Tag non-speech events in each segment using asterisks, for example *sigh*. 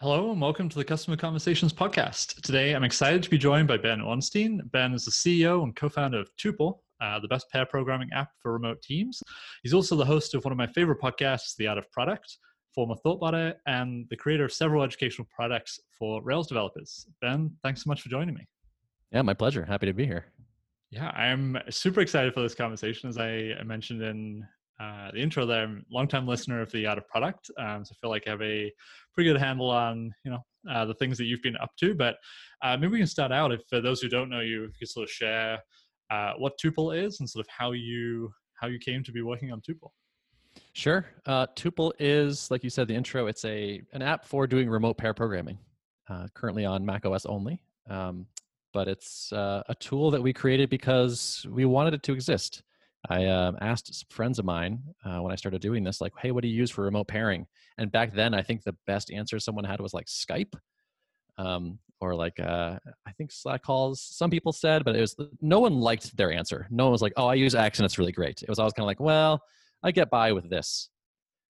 Hello and welcome to the Customer Conversations podcast. Today I'm excited to be joined by Ben Orenstein. Ben is the CEO and co founder of Tuple, uh, the best pair programming app for remote teams. He's also the host of one of my favorite podcasts, The Art of Product, former Thoughtbotter, and the creator of several educational products for Rails developers. Ben, thanks so much for joining me. Yeah, my pleasure. Happy to be here. Yeah, I'm super excited for this conversation. As I mentioned in uh, the intro there, I'm a longtime listener of the Art of Product, um, so I feel like I have a pretty good handle on you know uh, the things that you've been up to. But uh, maybe we can start out. If for those who don't know you, if you could sort of share uh, what Tuple is and sort of how you how you came to be working on Tuple. Sure. Uh, Tuple is, like you said, the intro. It's a an app for doing remote pair programming. Uh, currently on Mac OS only, um, but it's a tool that we created because we wanted it to exist. I um, asked friends of mine uh, when I started doing this, like, "Hey, what do you use for remote pairing?" And back then, I think the best answer someone had was like Skype, um, or like uh, I think Slack calls. Some people said, but it was no one liked their answer. No one was like, "Oh, I use X and it's really great." It was always kind of like, "Well, I get by with this,"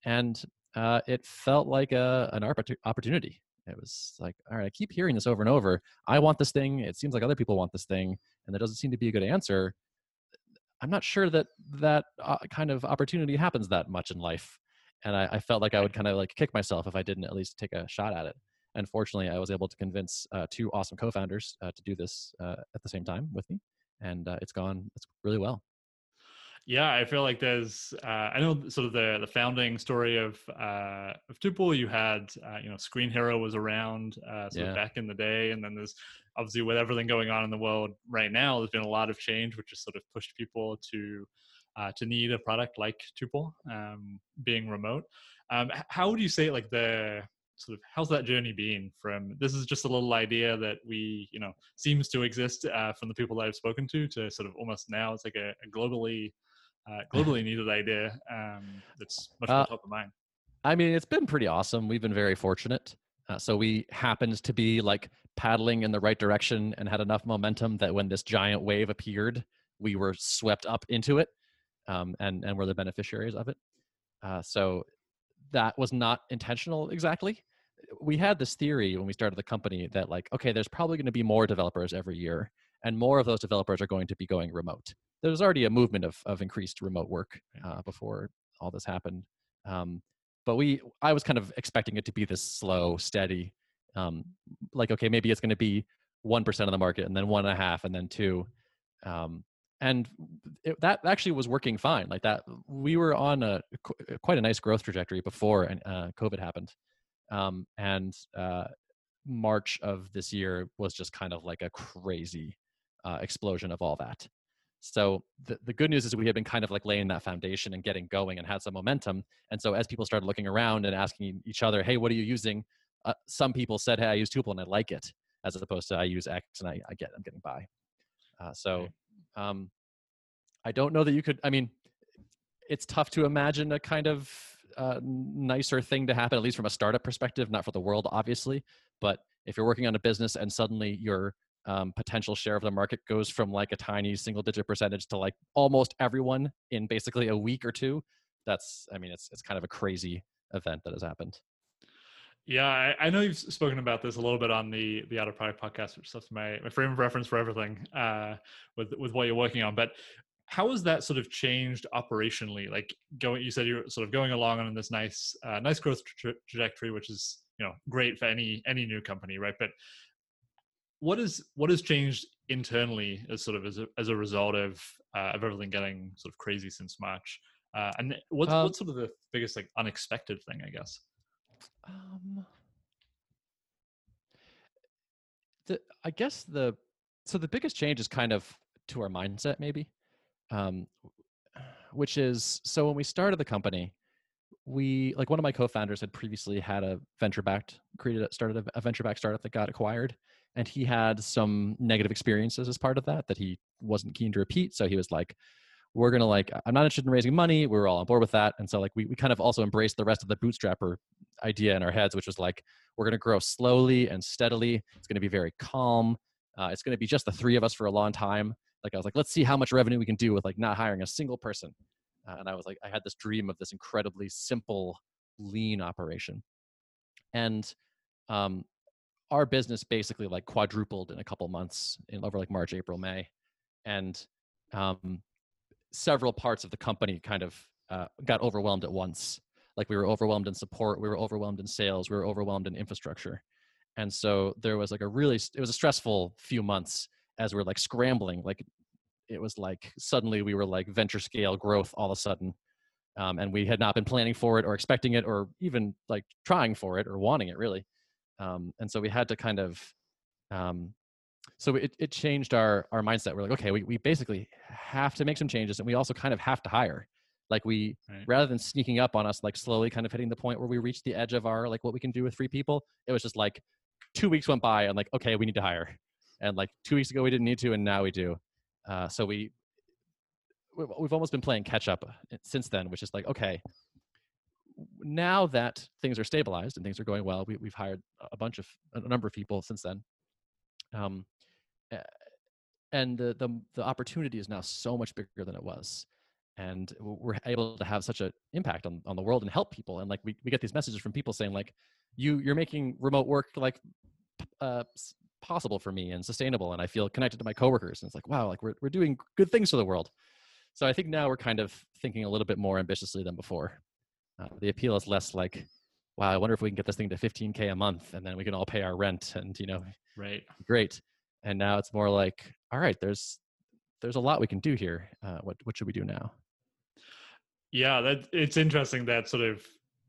and uh, it felt like a, an opportunity. It was like, all right, I keep hearing this over and over. I want this thing. It seems like other people want this thing, and there doesn't seem to be a good answer I'm not sure that that uh, kind of opportunity happens that much in life. And I, I felt like I would kind of like kick myself if I didn't at least take a shot at it. And fortunately, I was able to convince uh, two awesome co-founders uh, to do this uh, at the same time with me, and uh, it's gone. It's really well. Yeah, I feel like there's. Uh, I know sort of the the founding story of uh, of Tuple. You had uh, you know Screenhero was around uh, sort yeah. of back in the day, and then there's obviously with everything going on in the world right now, there's been a lot of change, which has sort of pushed people to uh, to need a product like Tuple, um, being remote. Um, how would you say like the sort of how's that journey been from this is just a little idea that we you know seems to exist uh, from the people that I've spoken to to sort of almost now it's like a, a globally uh, globally needed idea um, that's much more uh, top of mind. I mean, it's been pretty awesome. We've been very fortunate. Uh, so we happened to be like paddling in the right direction and had enough momentum that when this giant wave appeared, we were swept up into it, um, and and were the beneficiaries of it. Uh, so that was not intentional exactly. We had this theory when we started the company that like, okay, there's probably going to be more developers every year, and more of those developers are going to be going remote there was already a movement of of increased remote work uh, before all this happened. Um, but we, I was kind of expecting it to be this slow, steady, um, like okay, maybe it's going to be one percent of the market, and then one and a half, and then two, um, and it, that actually was working fine. Like that, we were on a quite a nice growth trajectory before uh, COVID happened, um, and uh, March of this year was just kind of like a crazy uh, explosion of all that. So the, the good news is we had been kind of like laying that foundation and getting going and had some momentum. And so as people started looking around and asking each other, hey, what are you using? Uh, some people said, hey, I use Tuple and I like it, as opposed to I use X and I, I get I'm getting by. Uh, so um, I don't know that you could. I mean, it's tough to imagine a kind of uh, nicer thing to happen, at least from a startup perspective, not for the world, obviously. But if you're working on a business and suddenly you're um, potential share of the market goes from like a tiny single digit percentage to like almost everyone in basically a week or two that's i mean it's it's kind of a crazy event that has happened. Yeah I, I know you've spoken about this a little bit on the the Art of Product podcast which is my, my frame of reference for everything uh, with with what you're working on but how has that sort of changed operationally? Like going you said you're sort of going along on this nice uh, nice growth tra- trajectory which is you know great for any any new company right? But what is what has changed internally as sort of as a, as a result of uh, of everything getting sort of crazy since March? Uh, and what's um, what's sort of the biggest like unexpected thing, I guess? Um, the I guess the so the biggest change is kind of to our mindset, maybe, um, which is so when we started the company, we like one of my co-founders had previously had a venture backed created started a, a venture backed startup that got acquired and he had some negative experiences as part of that that he wasn't keen to repeat. So he was like we're gonna like i'm not interested in raising money. We were all on board with that. And so like we, we kind of also embraced the rest of the bootstrapper idea in our heads which was like we're gonna grow slowly and steadily. It's gonna be very calm. Uh, it's gonna be just the three of us for a long time. Like i was like let's see how much revenue we can do with like not hiring a single person. Uh, and i was like i had this dream of this incredibly simple lean operation. And um, our business basically like quadrupled in a couple months in over like March, April, May, and um, several parts of the company kind of uh, got overwhelmed at once. Like we were overwhelmed in support, we were overwhelmed in sales, we were overwhelmed in infrastructure, and so there was like a really it was a stressful few months as we are like scrambling. Like it was like suddenly we were like venture scale growth all of a sudden. Um, and we had not been planning for it or expecting it or even like trying for it or wanting it really um, and so we had to kind of um, so it, it changed our our mindset. We're like okay we, we basically have to make some changes and we also kind of have to hire. Like we right. rather than sneaking up on us like slowly kind of hitting the point where we reached the edge of our like what we can do with three people it was just like two weeks went by and like okay we need to hire. And like two weeks ago we didn't need to and now we do. Uh, so we we've almost been playing catch up uh, since then which is like okay now that things are stabilized and things are going well, we, have hired a bunch of a number of people since then. Um, and the, the the opportunity is now so much bigger than it was, and we're able to have such an impact on on the world and help people. And like we we get these messages from people saying like, you you're making remote work like uh, possible for me and sustainable, and I feel connected to my coworkers. And it's like wow, like we're we're doing good things for the world. So I think now we're kind of thinking a little bit more ambitiously than before. Uh, the appeal is less like, wow, I wonder if we can get this thing to 15k a month, and then we can all pay our rent, and you know, right, great. And now it's more like, all right, there's there's a lot we can do here. Uh, what what should we do now? Yeah, that it's interesting that sort of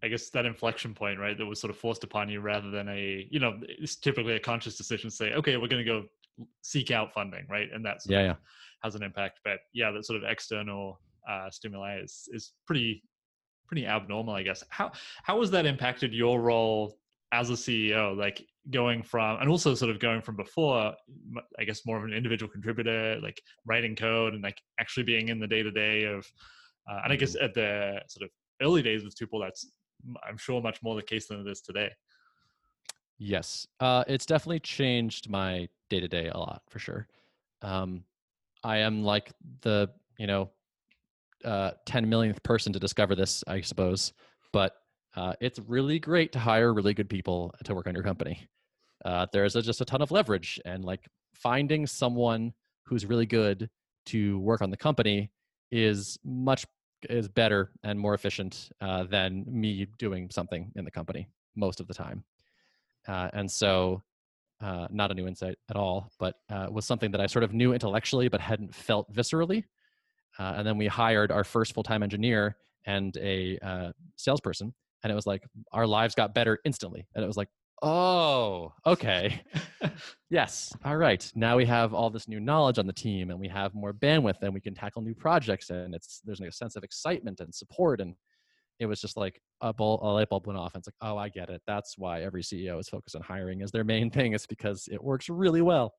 I guess that inflection point, right, that was sort of forced upon you rather than a, you know, it's typically a conscious decision to say, okay, we're going to go seek out funding, right, and that's yeah, yeah, has an impact. But yeah, that sort of external uh, stimuli is is pretty pretty abnormal, I guess. How how has that impacted your role as a CEO? Like going from and also sort of going from before, I guess more of an individual contributor, like writing code and like actually being in the day to day of, uh, and I guess mm-hmm. at the sort of early days of Tuple, that's I'm sure much more the case than it is today. Yes, uh, it's definitely changed my day to day a lot for sure. Um, I am like the you know uh, 10 millionth person to discover this, I suppose. But uh, it's really great to hire really good people to work on your company. Uh, there's a, just a ton of leverage, and like finding someone who's really good to work on the company is much is better and more efficient uh, than me doing something in the company most of the time. Uh, and so, uh, not a new insight at all, but was something that I sort of knew intellectually but hadn't felt viscerally uh, and then we hired our first full time engineer and a uh, salesperson. And it was like our lives got better instantly. And it was like, oh, okay. *laughs* yes. All right. Now we have all this new knowledge on the team and we have more bandwidth and we can tackle new projects. And it's there's like a sense of excitement and support. And it was just like a, ball, a light bulb went off. And it's like, oh, I get it. That's why every CEO is focused on hiring as their main thing. It's because it works really well.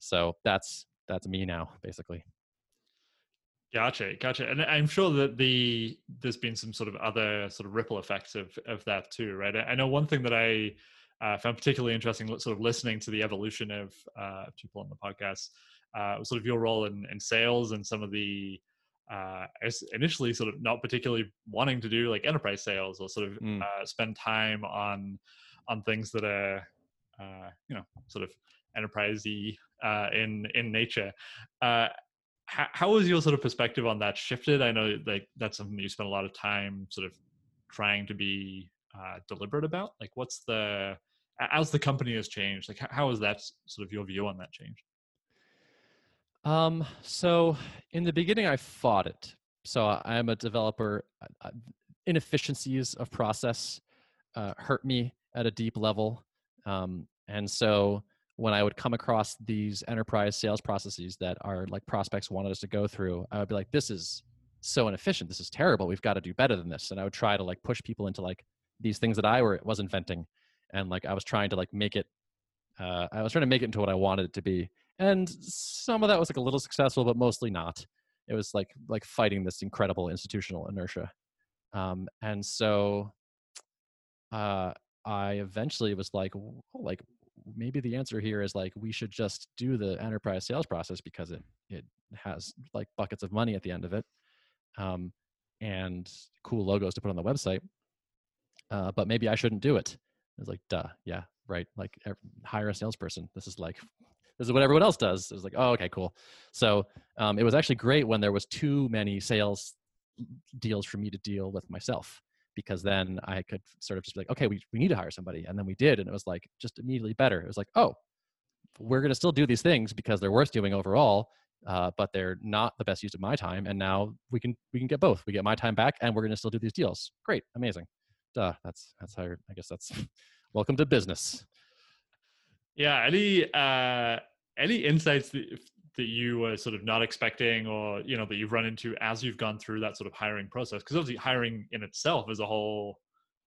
So that's that's me now, basically. Gotcha, gotcha. And I'm sure that the there's been some sort of other sort of ripple effects of of that too, right? I know one thing that I uh, found particularly interesting, sort of listening to the evolution of uh, people on the podcast, uh, was sort of your role in, in sales and some of the uh, initially sort of not particularly wanting to do like enterprise sales or sort of mm. uh, spend time on on things that are uh, you know sort of enterprisey uh, in in nature. Uh, how, how has your sort of perspective on that shifted? I know like that's something that you spent a lot of time sort of trying to be uh, deliberate about. Like, what's the as the company has changed? Like, how has that sort of your view on that change? Um, so in the beginning, I fought it. So I'm a developer. Inefficiencies of process uh, hurt me at a deep level, um, and so when I would come across these enterprise sales processes that our like prospects wanted us to go through, I would be like, this is so inefficient. This is terrible. We've got to do better than this. And I would try to like push people into like these things that I were was inventing. And like I was trying to like make it uh, I was trying to make it into what I wanted it to be. And some of that was like a little successful, but mostly not. It was like like fighting this incredible institutional inertia. Um, and so uh, I eventually was like, like maybe the answer here is like we should just do the enterprise sales process because it it has like buckets of money at the end of it um, and cool logos to put on the website uh, but maybe i shouldn't do it it's like duh yeah right? Like hire a salesperson. This is like *laughs* this is what everyone else does. it's like, oh, okay, cool. So um, it was actually great when there was too many sales deals for me to deal with myself because then I could sort of just be like, okay, we, we need to hire somebody. And then we did. And it was like just immediately better. It was like, oh, we're going to still do these things because they're worth doing overall. Uh, but they're not the best use of my time. And now we can we can get both. We get my time back, and we're going to still do these deals. Great, amazing. Duh, that's that's how I guess that's *laughs* welcome to business. Yeah. Any uh, any insights that you were sort of not expecting, or you know that you've run into as you've gone through that sort of hiring process? Because obviously, hiring in itself is a whole,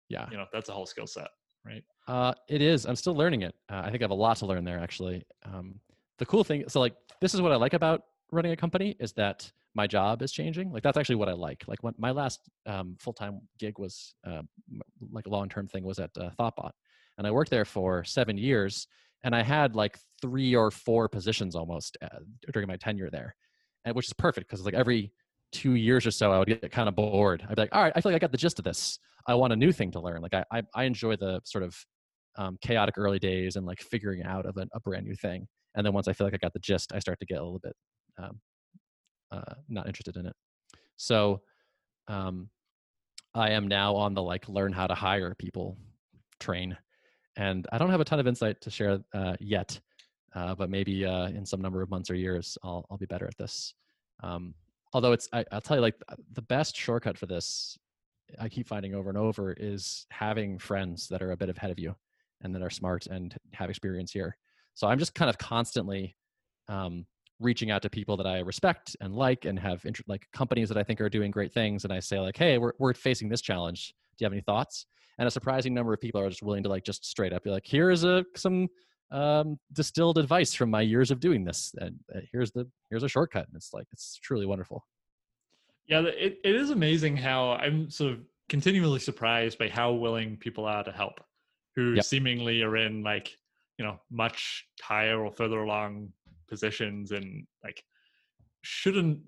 yeah, you know, that's a whole skill set, right? Uh, it is. I'm still learning it. Uh, I think I have a lot to learn there, actually. Um, the cool thing, so like, this is what I like about running a company is that my job is changing. Like that's actually what I like. Like when my last um, full time gig was uh, like a long term thing was at uh, Thoughtbot, and I worked there for seven years, and I had like three or four positions almost uh, during my tenure there, and which is perfect because like every two years or so I would get kind of bored. I'd be like, all right, I feel like I got the gist of this. I want a new thing to learn. Like I I, I enjoy the sort of um, chaotic early days and like figuring out of a, a brand new thing. And then once I feel like I got the gist, I start to get a little bit um, uh, not interested in it. So um, I am now on the like learn how to hire people train, and I don't have a ton of insight to share uh, yet, uh, but maybe uh, in some number of months or years I'll I'll be better at this. Um, although it's I, I'll tell you like the best shortcut for this I keep finding over and over is having friends that are a bit ahead of you and that are smart and have experience here. So I'm just kind of constantly um, reaching out to people that I respect and like and have int- like companies that I think are doing great things. And I say like, Hey, we're, we're facing this challenge. Do you have any thoughts? And a surprising number of people are just willing to like, just straight up be like, here's a, some um, distilled advice from my years of doing this. And uh, here's the, here's a shortcut. And it's like, it's truly wonderful. Yeah. It, it is amazing how I'm sort of continually surprised by how willing people are to help who yep. seemingly are in like, you know, much higher or further along positions and like shouldn't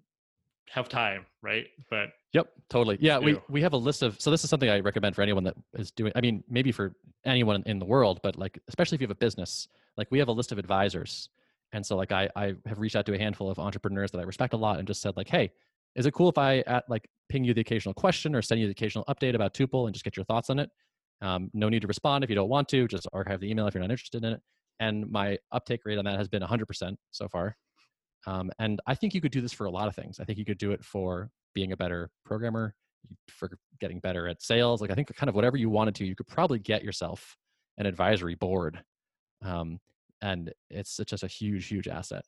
have time, right? But Yep, totally. Yeah, we we have a list of so this is something I recommend for anyone that is doing I mean, maybe for anyone in the world, but like especially if you have a business, like we have a list of advisors. And so like I I have reached out to a handful of entrepreneurs that I respect a lot and just said like, "Hey, is it cool if I at like ping you the occasional question or send you the occasional update about Tuple and just get your thoughts on it?" Um, no need to respond if you don't want to. Just archive the email if you're not interested in it and my uptake rate on that has been 100% so far. Um, and I think you could do this for a lot of things. I think you could do it for being a better programmer, for getting better at sales. Like I think kind of whatever you wanted to, you could probably get yourself an advisory board. Um, and it's, it's just a huge, huge asset.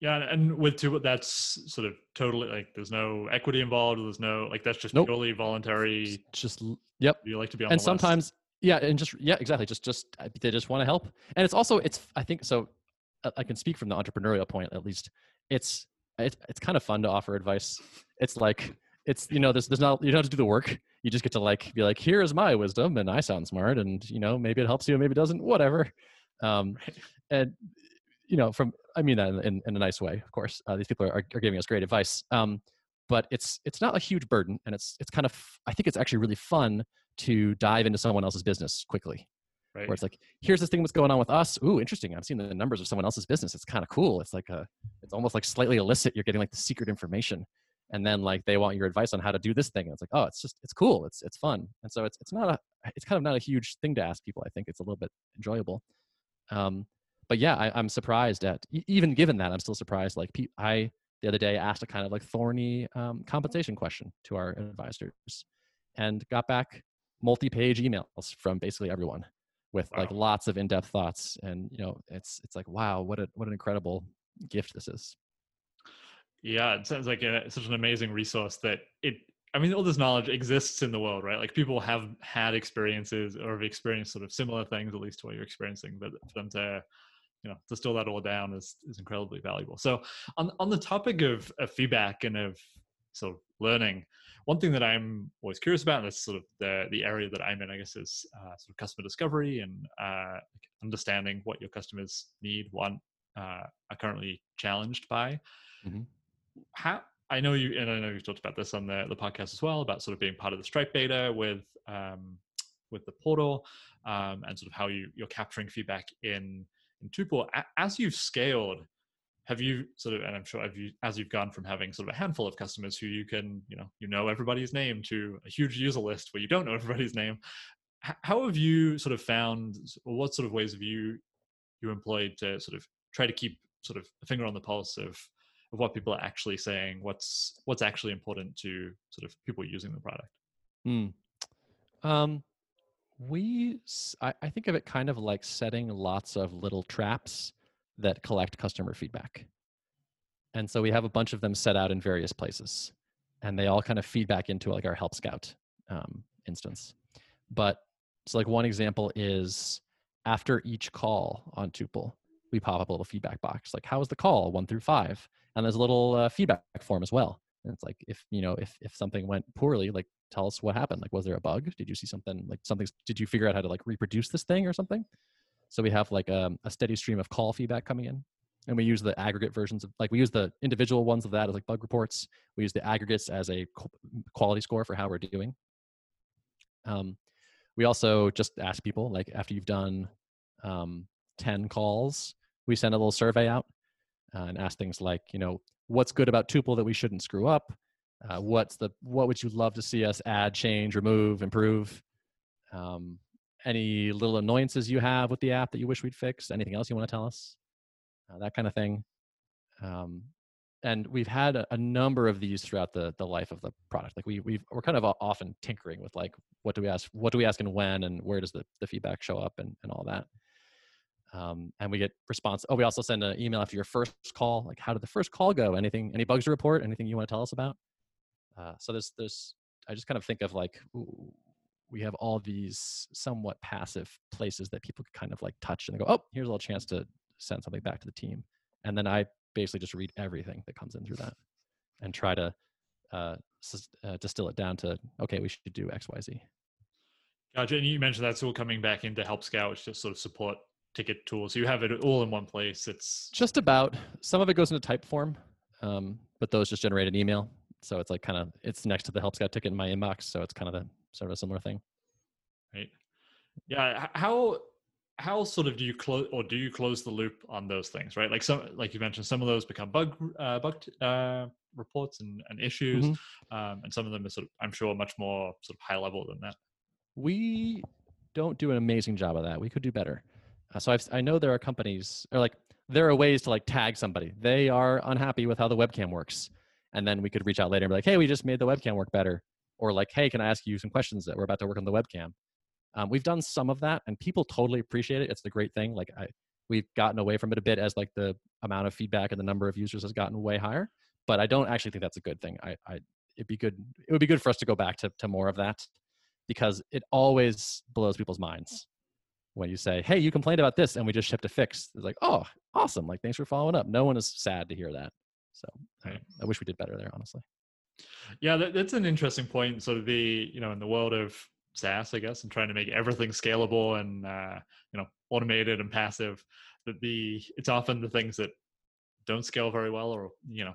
Yeah, and with two, that's sort of totally like there's no equity involved. There's no like that's just nope. purely voluntary. Just yep. You like to be on. And sometimes list yeah and just yeah exactly just just uh, they just want to help and it's also it's i think so i can speak from the entrepreneurial point at least. It's it's, it's kind of fun to offer advice. It's like it's you know there's there's not you don't have to do the work. You just get to like be like here is my wisdom and i sound smart and you know maybe it helps you maybe it doesn't whatever. Um and you know from i mean that in, in a nice way of course. Uh, these people are, are giving us great advice. Um but it's it's not a huge burden and it's it's kind of i think it's actually really fun to dive into someone else's business quickly. Right. Where it's like, here's this thing what's going on with us. Ooh, interesting. I've seen the numbers of someone else's business. It's kind of cool. It's like a, it's almost like slightly illicit. You're getting like the secret information, and then like they want your advice on how to do this thing. And it's like, oh, it's just it's cool. It's it's fun. And so it's it's not a it's kind of not a huge thing to ask people. I think it's a little bit enjoyable. Um, but yeah, I, am surprised at even given that I'm still surprised. Like I the other day asked a kind of like thorny um, compensation question to our advisors, and got back multi-page emails from basically everyone with wow. like lots of in-depth thoughts and you know it's it's like wow what a what an incredible gift this is. Yeah it sounds like a, such an amazing resource that it i mean all this knowledge exists in the world right? Like people have had experiences or have experienced sort of similar things at least to what you're experiencing but for them to you know distill that all down is is incredibly valuable. So on on the topic of, of feedback and of sort of learning one thing that I'm always curious about, and that's sort of the the area that I'm in, I guess, is uh, sort of customer discovery and uh, understanding what your customers need, want, uh, are currently challenged by. Mm-hmm. How I know you, and I know you've talked about this on the the podcast as well about sort of being part of the Stripe beta with um, with the portal um, and sort of how you you're capturing feedback in in Tuple. As you've scaled, have you sort of and i'm sure you, as you've gone from having sort of a handful of customers who you can you know you know everybody's name to a huge user list where you don't know *laughs* everybody's name how have you sort of found or what sort of ways have you you employed to sort of try to keep sort of a finger on the pulse of of what people are actually saying what's what's actually important to sort of people using the product hmm. um we I, I think of it kind of like setting lots of little traps that collect customer feedback. And so we have a bunch of them set out in various places, and they all kind of feed back into like our Help Scout um, instance. But so, like one example is after each call on Tuple, we pop up a little feedback box, like how was the call, one through five, and there's a little uh, feedback form as well. And it's like if you know if if something went poorly, like tell us what happened. Like was there a bug? Did you see something like something? Did you figure out how to like reproduce this thing or something? So we have like a, um, a steady stream of call feedback coming in. And we use the aggregate versions of like we use the individual ones of that as like bug reports. We use the aggregates as a quality score for how we're doing. Um, we also just ask people like after you've done um, 10 calls, we send a little survey out uh, and ask things like, you know, what's good about Tuple that we shouldn't screw up? Uh, what's the what would you love to see us add, change, remove, improve? Um, any little annoyances you have with the app that you wish we'd fix anything else you want to tell us? Uh, that kind of thing. Um, and we've had a, a, number of these throughout the the life of the product. Like we we we're kind of often tinkering with like what do we ask what do we ask and when and where does the, the feedback show up and, and all that. Um, and we get response oh we also send an email after your first call. Like how did the first call go? Anything any bugs to report? Anything you want to tell us about? Uh, so there's there's i just kind of think of like we have all these somewhat passive places that people can kind of like touch and they go, oh, here's a little chance to send something back to the team. And then I basically just read everything that comes in through that and try to uh, uh, distill it down to, okay, we should do X, Y, Z. Gotcha. And you mentioned that's all coming back into Help Scout, which just sort of support ticket tools. So you have it all in one place. It's just about some of it goes into Typeform, um, but those just generate an email. So it's like kind of it's next to the Help Scout ticket in my inbox. So it's kind of the sort of a similar thing. Right. Yeah. How how sort of do you close or do you close the loop on those things? Right. Like some like you mentioned, some of those become bug uh, bug uh, reports and, and issues, mm-hmm. um, and some of them are sort of I'm sure much more sort of high level than that. We don't do an amazing job of that. We could do better. Uh, so I've, I know there are companies or like there are ways to like tag somebody. They are unhappy with how the webcam works, and then we could reach out later and be like, hey, we just made the webcam work better or like, hey, can I ask you some questions that we're about to work on the webcam? Um, we've done some of that, and people totally appreciate it. It's the great thing. Like I, we've gotten away from it a bit as like the amount of feedback and the number of users has gotten way higher. But I don't actually think that's a good thing. I, I it'd be good. It would be good for us to go back to to more of that because it always blows people's minds when you say, "Hey, you complained about this, and we just shipped a fix." It's like, "Oh, awesome! Like, thanks for following up." No one is sad to hear that. So right. I wish we did better there, honestly. Yeah, that, that's an interesting point. Sort of the you know in the world of SaaS, I guess, and trying to make everything scalable and uh, you know automated and passive. That the it's often the things that don't scale very well, or you know,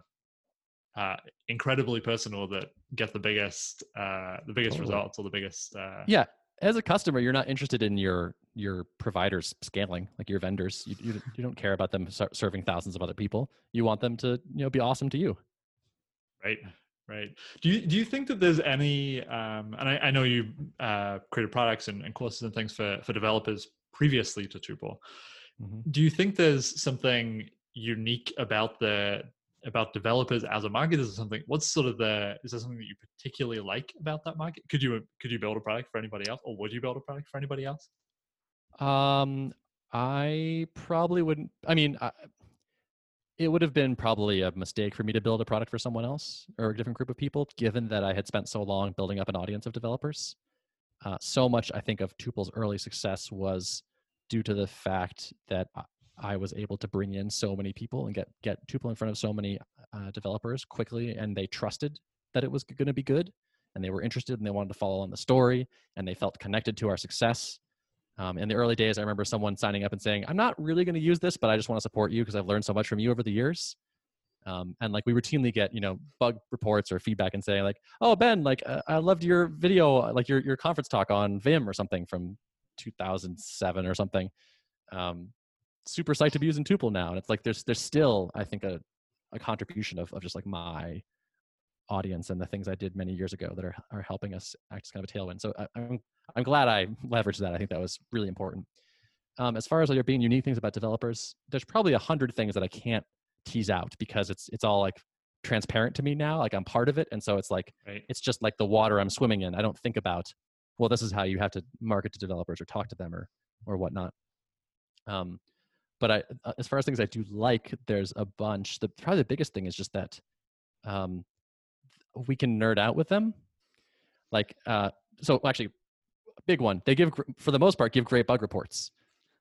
uh, incredibly personal that get the biggest uh, the biggest totally. results or the biggest. Uh, yeah, as a customer, you're not interested in your your providers scaling, like your vendors. You you, you don't care about them serving thousands of other people. You want them to you know be awesome to you. Right right do you do you think that there's any um, and I, I, know you uh, created products and, and, courses and things for for developers previously to Tuple. Mm-hmm. Do you think there's something unique about the about developers as a market? Is something? What's sort of the? Is there something that you particularly like about that market? Could you could you build a product for anybody else, or would you build a product for anybody else? Um, I probably wouldn't. I mean, I, it would have been probably a mistake for me to build a product for someone else or a different group of people, given that I had spent so long building up an audience of developers. Uh, so much, I think, of Tuple's early success was due to the fact that I was able to bring in so many people and get get Tuple in front of so many uh, developers quickly, and they trusted that it was going to be good, and they were interested and they wanted to follow on the story, and they felt connected to our success. Um, in the early days, I remember someone signing up and saying, I'm not really going to use this, but I just want to support you because I've learned so much from you over the years. Um, and like we routinely get you know bug reports or feedback and saying like, oh Ben, like uh, I loved your video, like your your conference talk on Vim or something from 2007 or something. Um, super psyched to be using Tuple now, and it's like there's there's still I think a a contribution of of just like my audience and the things I did many years ago that are are helping us act as kind of a tailwind. So I, I'm I'm glad I *laughs* leveraged that. I think that was really important. Um, as far as like there being unique things about developers, there's probably a hundred things that I can't tease out because it's it's all like transparent to me now. Like I'm part of it, and so it's like right. it's just like the water I'm swimming in. I don't think about well, this is how you have to market to developers or talk to them or or whatnot. Um, but I, uh, as far as things I do like, there's a bunch. The probably the biggest thing is just that um, we can nerd out with them. Like, uh, so actually, big one. They give for the most part give great bug reports.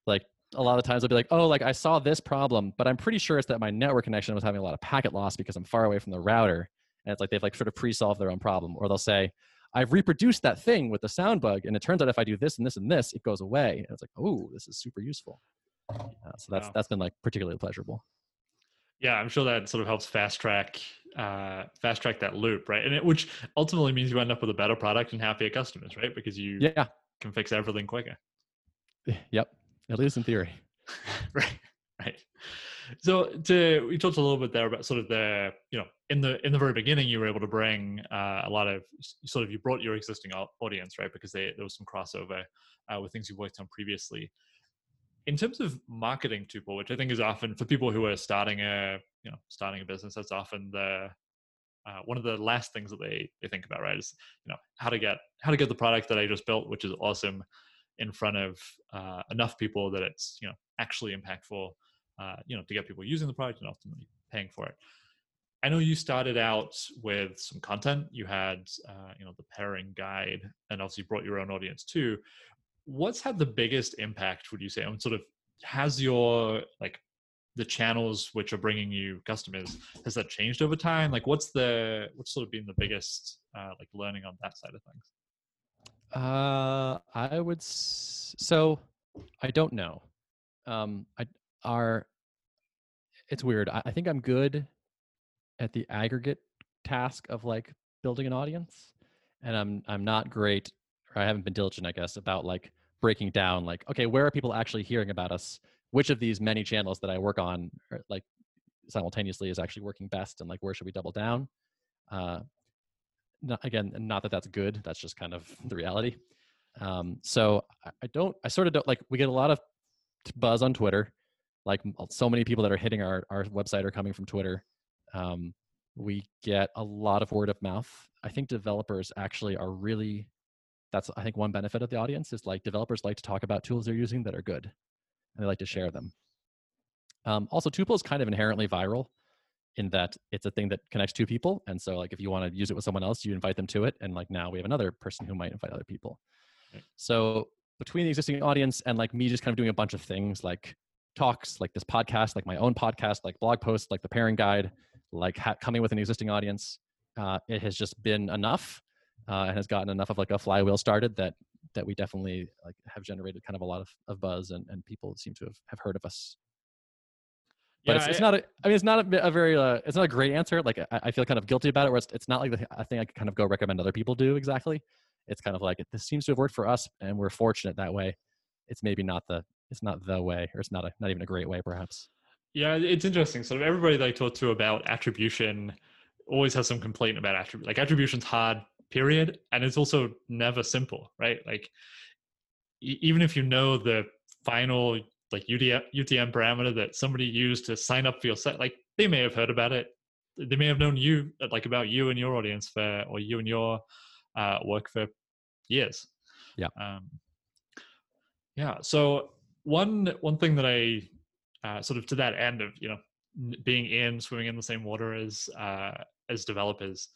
Like a lot of times they'll be like, oh, like I saw this problem, but I'm pretty sure it's that my network connection was having a lot of packet loss because I'm far away from the router. And it's like they've like sort of pre-solved their own problem. Or they'll say, I've reproduced that thing with the sound bug, and it turns out if I do this and this and this, it goes away. And it's like, oh, this is super useful. Uh, so that's wow. that's been like particularly pleasurable. Yeah, I'm sure that sort of helps fast track uh, fast track that loop, right? And it, which ultimately means you end up with a better product and happier customers, right? Because you yeah can fix everything quicker. *laughs* Yep, at least in theory. *laughs* right, right. So to we talked a little bit there about sort of the you know in the in the very beginning you were able to bring uh, a lot of sort of you brought your existing audience right because they, there was some crossover uh, with things you worked on previously. In terms of marketing Tuple, which I think is often for people who are starting a you know starting a business, that's often the uh, one of the last things that they they think about right is you know how to get how to get the product that I just built, which is awesome, in front of uh, enough people that it's you know actually impactful uh, you know, to get people using the product and ultimately paying for it. I know you started out with some content. You had, uh, you know, the pairing guide, and obviously brought your own audience too. What's had the biggest impact? Would you say on sort of has your like the channels which are bringing you customers has that changed over time? Like, what's the what's sort of been the biggest uh, like learning on that side of things? Uh, I would s- so I don't know. Um, I are it's weird. I, I think I'm good at the aggregate task of like building an audience, and I'm I'm not great, or I haven't been diligent, I guess, about like breaking down like okay, where are people actually hearing about us? Which of these many channels that I work on, are, like simultaneously, is actually working best, and like where should we double down? Uh, not, again, not that that's good. That's just kind of the reality. Um, so I, I don't. I sort of don't like. We get a lot of buzz on Twitter like so many people that are hitting our, our website are coming from Twitter. Um, we get a lot of word of mouth. I think developers actually are really, that's, I think, one benefit of the audience is like developers like to talk about tools they're using that are good and they like to share them. Um, also, Tuple is kind of inherently viral in that it's a thing that connects two people. And so, like, if you want to use it with someone else, you invite them to it. And like now we have another person who might invite other people. So, between the existing audience and like me just kind of doing a bunch of things like talks like this podcast, like my own podcast, like blog posts, like the pairing guide, like ha- coming with an existing audience, uh, it has just been enough uh, and has gotten enough of like a flywheel started that that we definitely like have generated kind of a lot of, of buzz and, and people seem to have, have heard of us. But yeah, it's, it's I, not a, I mean, it's not a, a very, uh, it's not a great answer. Like I, I, feel kind of guilty about it where it's, it's not like the, I think I could kind of go recommend other people do exactly. It's kind of like, this seems to have worked for us and we're fortunate that way. It's maybe not the, it's not the way, or it's not a not even a great way, perhaps. Yeah, it's interesting. Sort of everybody that I talk to about attribution always has some complaint about attribution. Like attribution's hard, period, and it's also never simple, right? Like even if you know the final like UTM, UTM parameter that somebody used to sign up for your site, like they may have heard about it. They may have known you, like about you and your audience for, or you and your uh, work for years. Yeah. Um, yeah. So one one thing that I uh, sort of to that end of you know being in swimming in the same water as uh, as developers,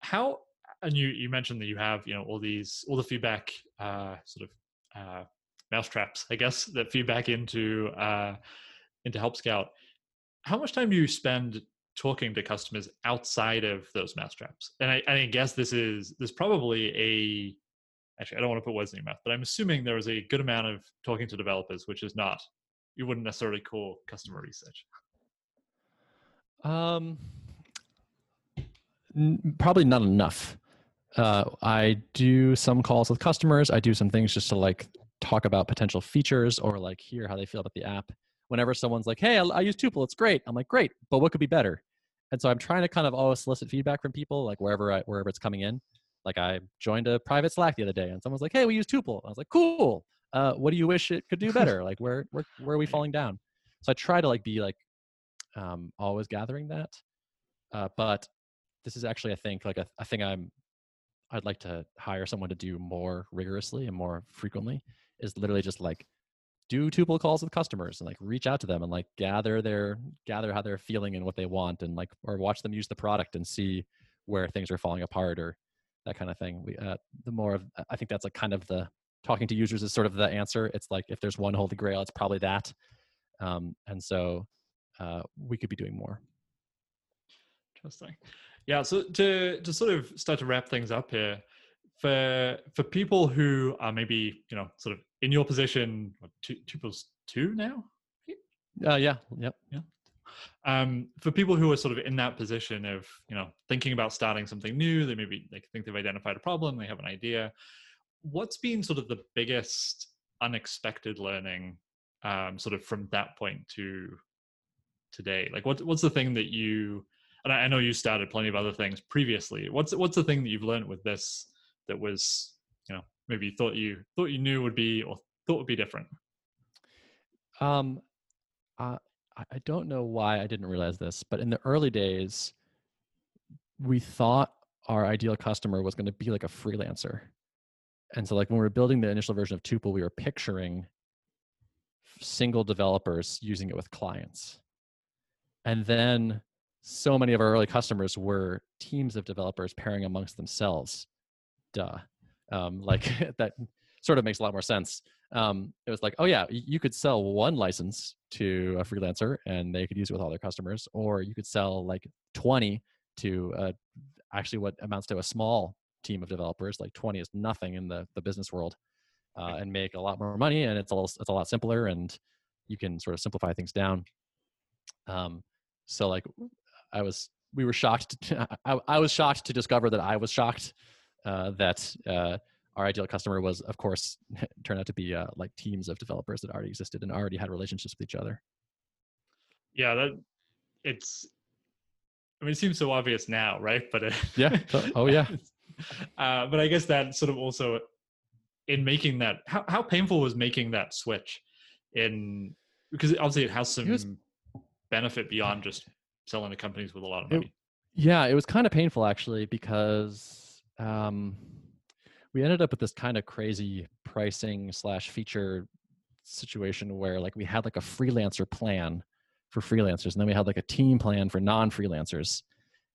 how and you you mentioned that you have you know all these all the feedback uh, sort of uh, mousetraps I guess *laughs* that feedback into uh, into Help Scout. How much time do you spend talking to customers outside of those mousetraps? And I, I guess this is this probably a actually, I don't want to put words in your mouth, but I'm assuming there is a good amount of talking to developers, which is not, you wouldn't necessarily call customer research. Um, n- probably not enough. Uh, I do some calls with customers. I do some things just to like talk about potential features or like hear how they feel about the app. Whenever someone's like, "Hey, I, I use Tuple, it's great," I'm like, "Great, but what could be better?" And so I'm trying to kind of always solicit feedback from people, like wherever I, wherever it's coming in. Like I joined a private Slack the other day, and someone's like, "Hey, we use Tuple." I was like, "Cool. Uh, what do you wish it could do *laughs* better? like where where where are we falling down?" So I try to like be like um, always gathering that. Uh, but this is actually, I think, like a, a thing I'm I'd like to hire someone to do more rigorously and more frequently is literally just like do tuple calls with customers and like reach out to them and like gather their gather how they're feeling and what they want and like or watch them use the product and see where things are falling apart or that kind of thing. We uh, the more of I think that's like kind of the talking to users is sort of the answer. It's like if there's one holy grail, it's probably that. Um, and so uh, we could be doing more. Interesting. Yeah. So to to sort of start to wrap things up here, for for people who are maybe you know sort of in your position, two, two plus two now. Uh, yeah. Yep. Yeah. Um, for people who are sort of in that position of you know thinking about starting something new, they maybe they think they've identified a problem, they have an idea. What's been sort of the biggest unexpected learning, um, sort of from that point to today? Like, what what's the thing that you and I know you started plenty of other things previously. What's what's the thing that you've learned with this that was you know maybe you thought you thought you knew would be or thought would be different? Um, uh, I don't know why I didn't realize this, but in the early days, we thought our ideal customer was going to be like a freelancer. And so, like when we were building the initial version of Tuple, we were picturing single developers using it with clients. And then so many of our early customers were teams of developers pairing amongst themselves. Duh. Um, like *laughs* that sort of makes a lot more sense. Um, it was like, oh yeah, you could sell one license to a freelancer and they could use it with all their customers, or you could sell like 20 to uh, actually what amounts to a small team of developers. Like 20 is nothing in the, the business world, uh, and make a lot more money, and it's a little, it's a lot simpler, and you can sort of simplify things down. Um, so like I was we were shocked. To, *laughs* I, I, was shocked to discover that I was shocked uh, that uh, our ideal customer was, of course, *laughs* turned out to be uh, like teams of developers that already existed and already had relationships with each other. Yeah, that it's. I mean, it seems so obvious now, right? But it, yeah. *laughs* Oh, yeah. Uh, but I guess that sort of also in making that how how painful was making that switch in because obviously it has some benefit beyond just selling to companies with a lot of money. It, yeah, it was kind of painful actually because um, we ended up with this kind of crazy pricing slash feature situation where like we had like a freelancer plan for freelancers and then we had like a team plan for non-freelancers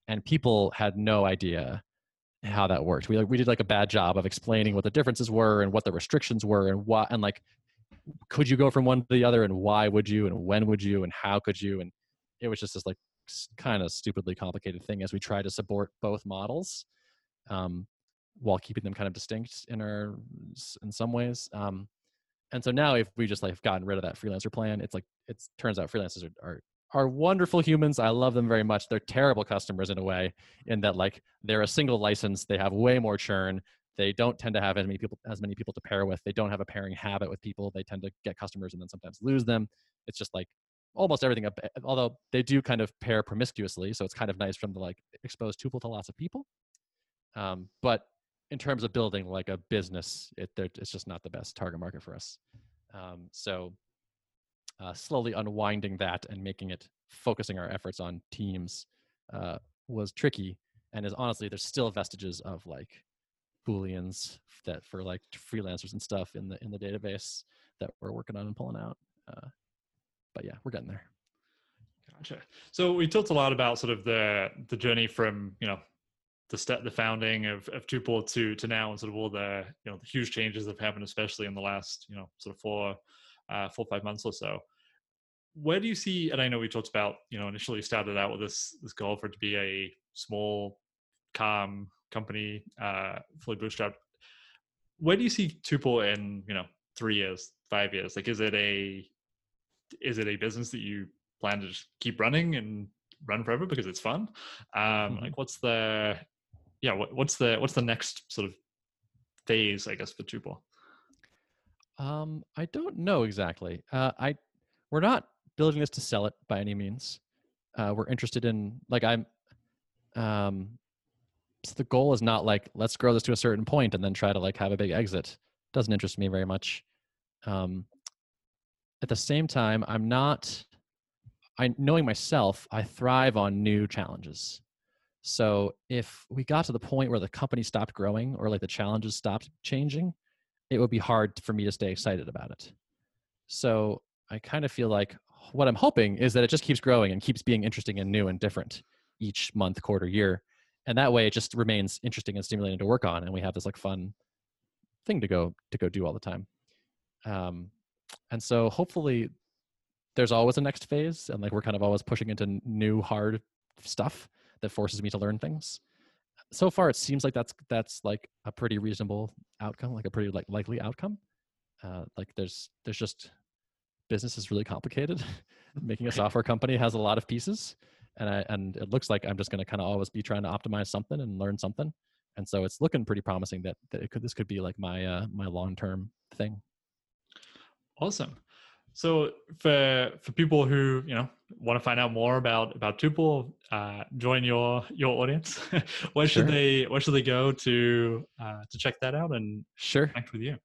and people had no idea how that worked we like we did like a bad job of explaining what the differences were and what the restrictions were and what and like could you go from one to the other and why would you and when would you and how could you and it was just this like kind of stupidly complicated thing as we try to support both models um, while keeping them kind of distinct in our in some ways um, and so now if we just like gotten rid of that freelancer plan it's like it turns out freelancers are, are are wonderful humans i love them very much they're terrible customers in a way in that like they're a single license they have way more churn they don't tend to have as many people as many people to pair with they don't have a pairing habit with people they tend to get customers and then sometimes lose them it's just like almost everything up although they do kind of pair promiscuously so it's kind of nice from the like exposed tuple to lots of people. Um, but in terms of building like a business it, it's just not the best target market for us. Um, so uh, slowly unwinding that and making it focusing our efforts on teams uh, was tricky and is honestly there's still vestiges of like booleans that for like freelancers and stuff in the in the database that we're working on and pulling out uh, but yeah, we're getting there. Gotcha. So we talked a lot about sort of the the journey from you know the step the founding of of Tuple to to now and sort of all the you know the huge changes that have happened, especially in the last you know sort of four uh, four five months or so. Where do you see? And I know we talked about you know initially started out with this this goal for it to be a small, calm company, uh, fully bootstrapped. Where do you see Tuple in you know three years, five years? Like, is it a is it a business that you plan to just keep running and run forever because it's fun. Um, mm-hmm. Like, what's the yeah, what, what's the what's the next sort of phase, I guess, for Tuple? Um, I don't know exactly. Uh, I we're not building this to sell it by any means. Uh, we're interested in like I'm. Um, so the goal is not like let's grow this to a certain point and then try to like have a big exit. Doesn't interest me very much. Um, at the same time, I'm not. I knowing myself, I thrive on new challenges. So if we got to the point where the company stopped growing or like the challenges stopped changing, it would be hard for me to stay excited about it. So I kind of feel like what I'm hoping is that it just keeps growing and keeps being interesting and new and different each month, quarter, year. And that way it just remains interesting and stimulating to work on and we have this like fun thing to go to go do all the time. Um, and so hopefully there's always a next phase and like we're kind of always pushing into new hard stuff that forces me to learn things. So far it seems like that's that's like a pretty reasonable outcome like a pretty like likely outcome. Uh, like there's there's just business is really complicated. *laughs* Making a software company has a lot of pieces and I, and it looks like i'm just going to kind of always be trying to optimize something and learn something. And so it's looking pretty promising that, that it could this could be like my uh, my long term thing awesome so for for people who you know want to find out more about about Tuple, uh, join your your audience. *laughs* where sure. should they where should they go to uh, to check that out and sure connect with you?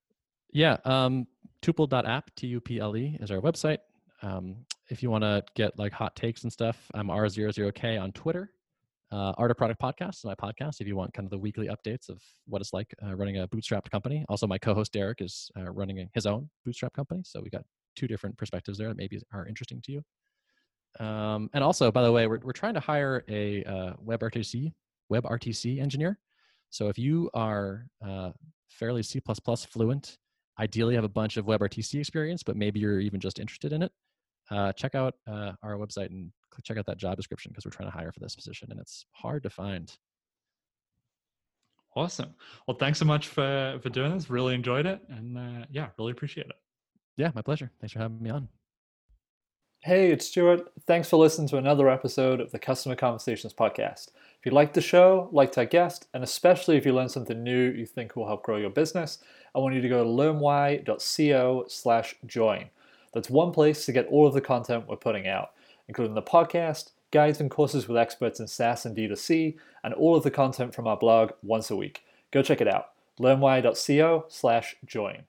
Yeah, um, tuple.app t u p l e is our website. Um, if you want to get like hot takes and stuff, I'm r00k on Twitter. Uh, Art of Product Podcast my podcast. If you want kind of the weekly updates of what it's like uh, running a bootstrapped company. Also, my co-host Derek is uh, running his own bootstrap company, so we got two different perspectives there that maybe are interesting to you. Um, and also, by the way, we're, we're trying to hire a uh, WebRTC WebRTC engineer. So if you are uh, fairly C++ fluent, ideally have a bunch of WebRTC experience, but maybe you're even just interested in it, uh, check out uh, our website and check out that job description because we're trying to hire for this position and it's hard to find. Awesome. Well, thanks so much for for doing this. Really enjoyed it, and uh, yeah, really appreciate it. Yeah, my pleasure. Thanks for having me on. Hey, it's Stuart. Thanks for listening to another episode of the Customer Conversations podcast. If you liked the show, liked our guest, and especially if you learned something new you think will help grow your business, I want you to go to learnwhy.co slash join. That's one place to get all of the content we're putting out, including the podcast, guides and courses with experts in SaaS and D2C, and all of the content from our blog once a week. Go check it out. learnwhy.co slash join.